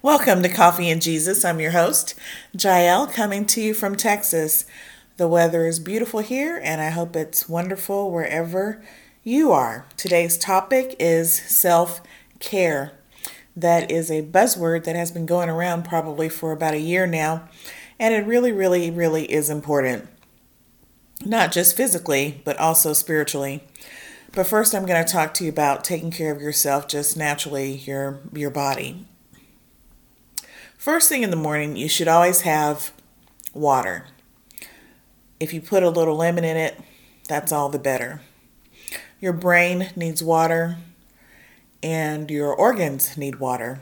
Welcome to Coffee and Jesus. I'm your host, Jael, coming to you from Texas. The weather is beautiful here, and I hope it's wonderful wherever you are. Today's topic is self care. That is a buzzword that has been going around probably for about a year now, and it really, really, really is important. Not just physically, but also spiritually. But first, I'm going to talk to you about taking care of yourself just naturally, your, your body. First thing in the morning, you should always have water. If you put a little lemon in it, that's all the better. Your brain needs water, and your organs need water.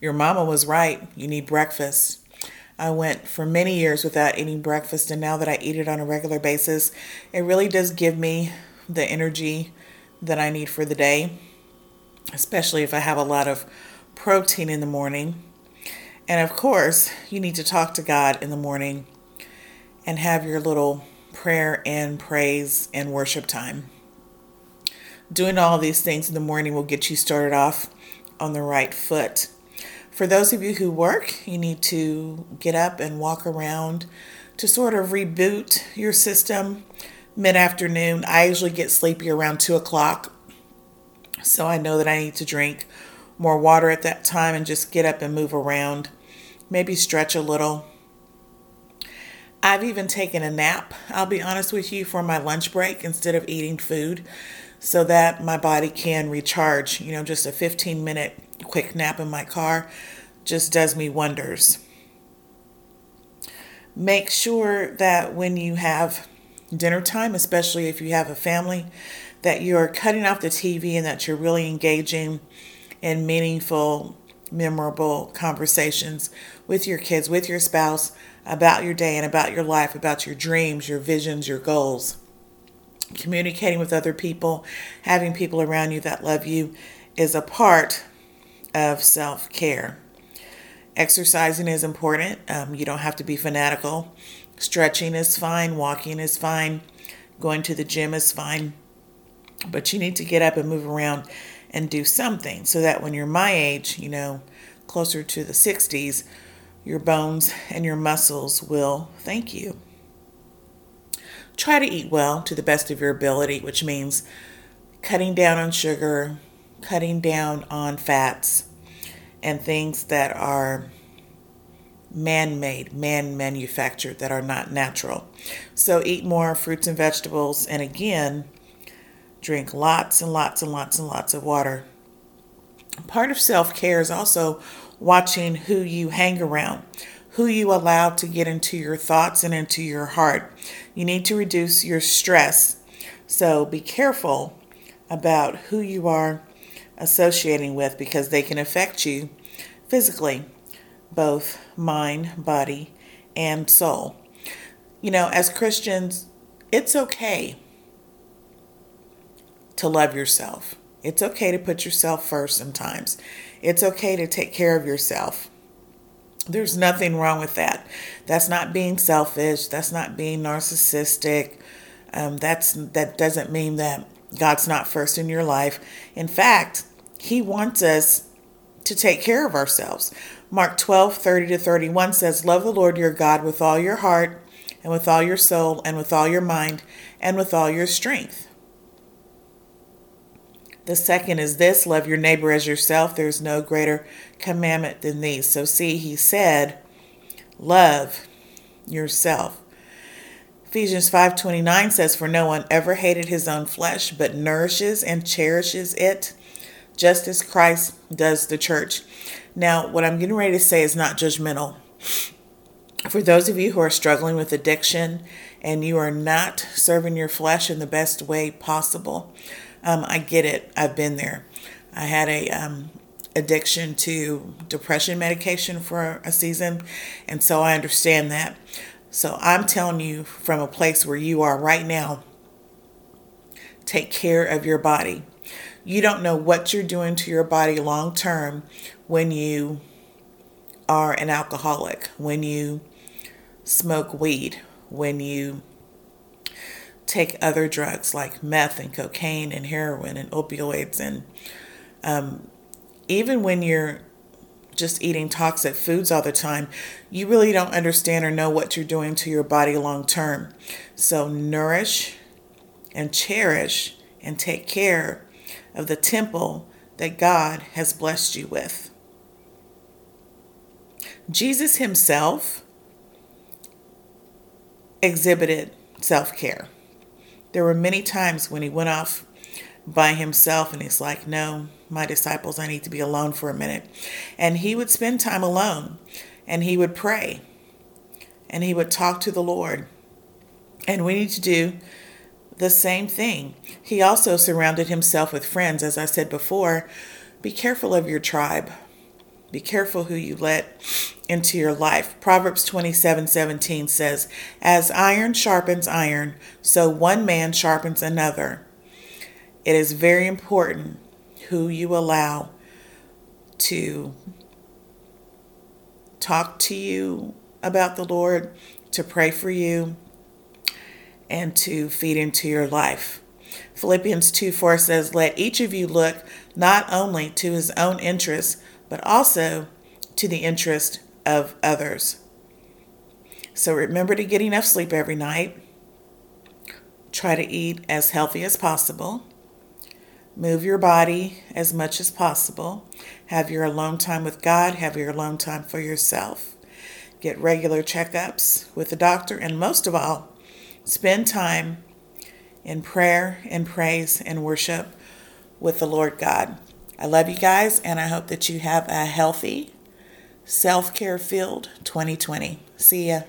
Your mama was right. You need breakfast. I went for many years without eating breakfast, and now that I eat it on a regular basis, it really does give me the energy that I need for the day, especially if I have a lot of protein in the morning. And of course, you need to talk to God in the morning and have your little prayer and praise and worship time. Doing all these things in the morning will get you started off on the right foot. For those of you who work, you need to get up and walk around to sort of reboot your system mid afternoon. I usually get sleepy around 2 o'clock, so I know that I need to drink more water at that time and just get up and move around. Maybe stretch a little. I've even taken a nap, I'll be honest with you, for my lunch break instead of eating food so that my body can recharge. You know, just a 15 minute quick nap in my car just does me wonders. Make sure that when you have dinner time, especially if you have a family, that you're cutting off the TV and that you're really engaging in meaningful, memorable conversations with your kids, with your spouse about your day and about your life, about your dreams, your visions, your goals. Communicating with other people, having people around you that love you is a part of self care. Exercising is important. Um, you don't have to be fanatical. Stretching is fine. Walking is fine. Going to the gym is fine. But you need to get up and move around and do something so that when you're my age, you know, closer to the 60s, your bones and your muscles will thank you. Try to eat well to the best of your ability, which means cutting down on sugar, cutting down on fats, and things that are man made, man manufactured, that are not natural. So eat more fruits and vegetables, and again, drink lots and lots and lots and lots of water. Part of self care is also watching who you hang around, who you allow to get into your thoughts and into your heart. You need to reduce your stress. So be careful about who you are associating with because they can affect you physically, both mind, body, and soul. You know, as Christians, it's okay to love yourself. It's okay to put yourself first sometimes. It's okay to take care of yourself. There's nothing wrong with that. That's not being selfish. That's not being narcissistic. Um, that's that doesn't mean that God's not first in your life. In fact, He wants us to take care of ourselves. Mark 12, 30 to 31 says, Love the Lord your God with all your heart, and with all your soul, and with all your mind, and with all your strength. The second is this love your neighbor as yourself. There's no greater commandment than these. So, see, he said, love yourself. Ephesians 5:29 says for no one ever hated his own flesh but nourishes and cherishes it just as Christ does the church. Now, what I'm getting ready to say is not judgmental. For those of you who are struggling with addiction and you are not serving your flesh in the best way possible, um, I get it. I've been there. I had a um, addiction to depression medication for a season, and so I understand that. So I'm telling you from a place where you are right now, take care of your body. You don't know what you're doing to your body long term when you are an alcoholic, when you smoke weed, when you take other drugs like meth and cocaine and heroin and opioids and um, even when you're just eating toxic foods all the time, you really don't understand or know what you're doing to your body long term. So, nourish and cherish and take care of the temple that God has blessed you with. Jesus himself exhibited self care. There were many times when he went off by himself and he's like, No, my disciples, I need to be alone for a minute. And he would spend time alone and he would pray and he would talk to the Lord. And we need to do the same thing. He also surrounded himself with friends. As I said before, be careful of your tribe. Be careful who you let into your life. Proverbs 27 17 says, As iron sharpens iron, so one man sharpens another. It is very important who you allow to talk to you about the Lord, to pray for you, and to feed into your life. Philippians 2 4 says, Let each of you look not only to his own interests, but also to the interest of others. So remember to get enough sleep every night. Try to eat as healthy as possible. Move your body as much as possible. Have your alone time with God. Have your alone time for yourself. Get regular checkups with the doctor. And most of all, spend time in prayer and praise and worship with the Lord God. I love you guys, and I hope that you have a healthy, self care filled 2020. See ya.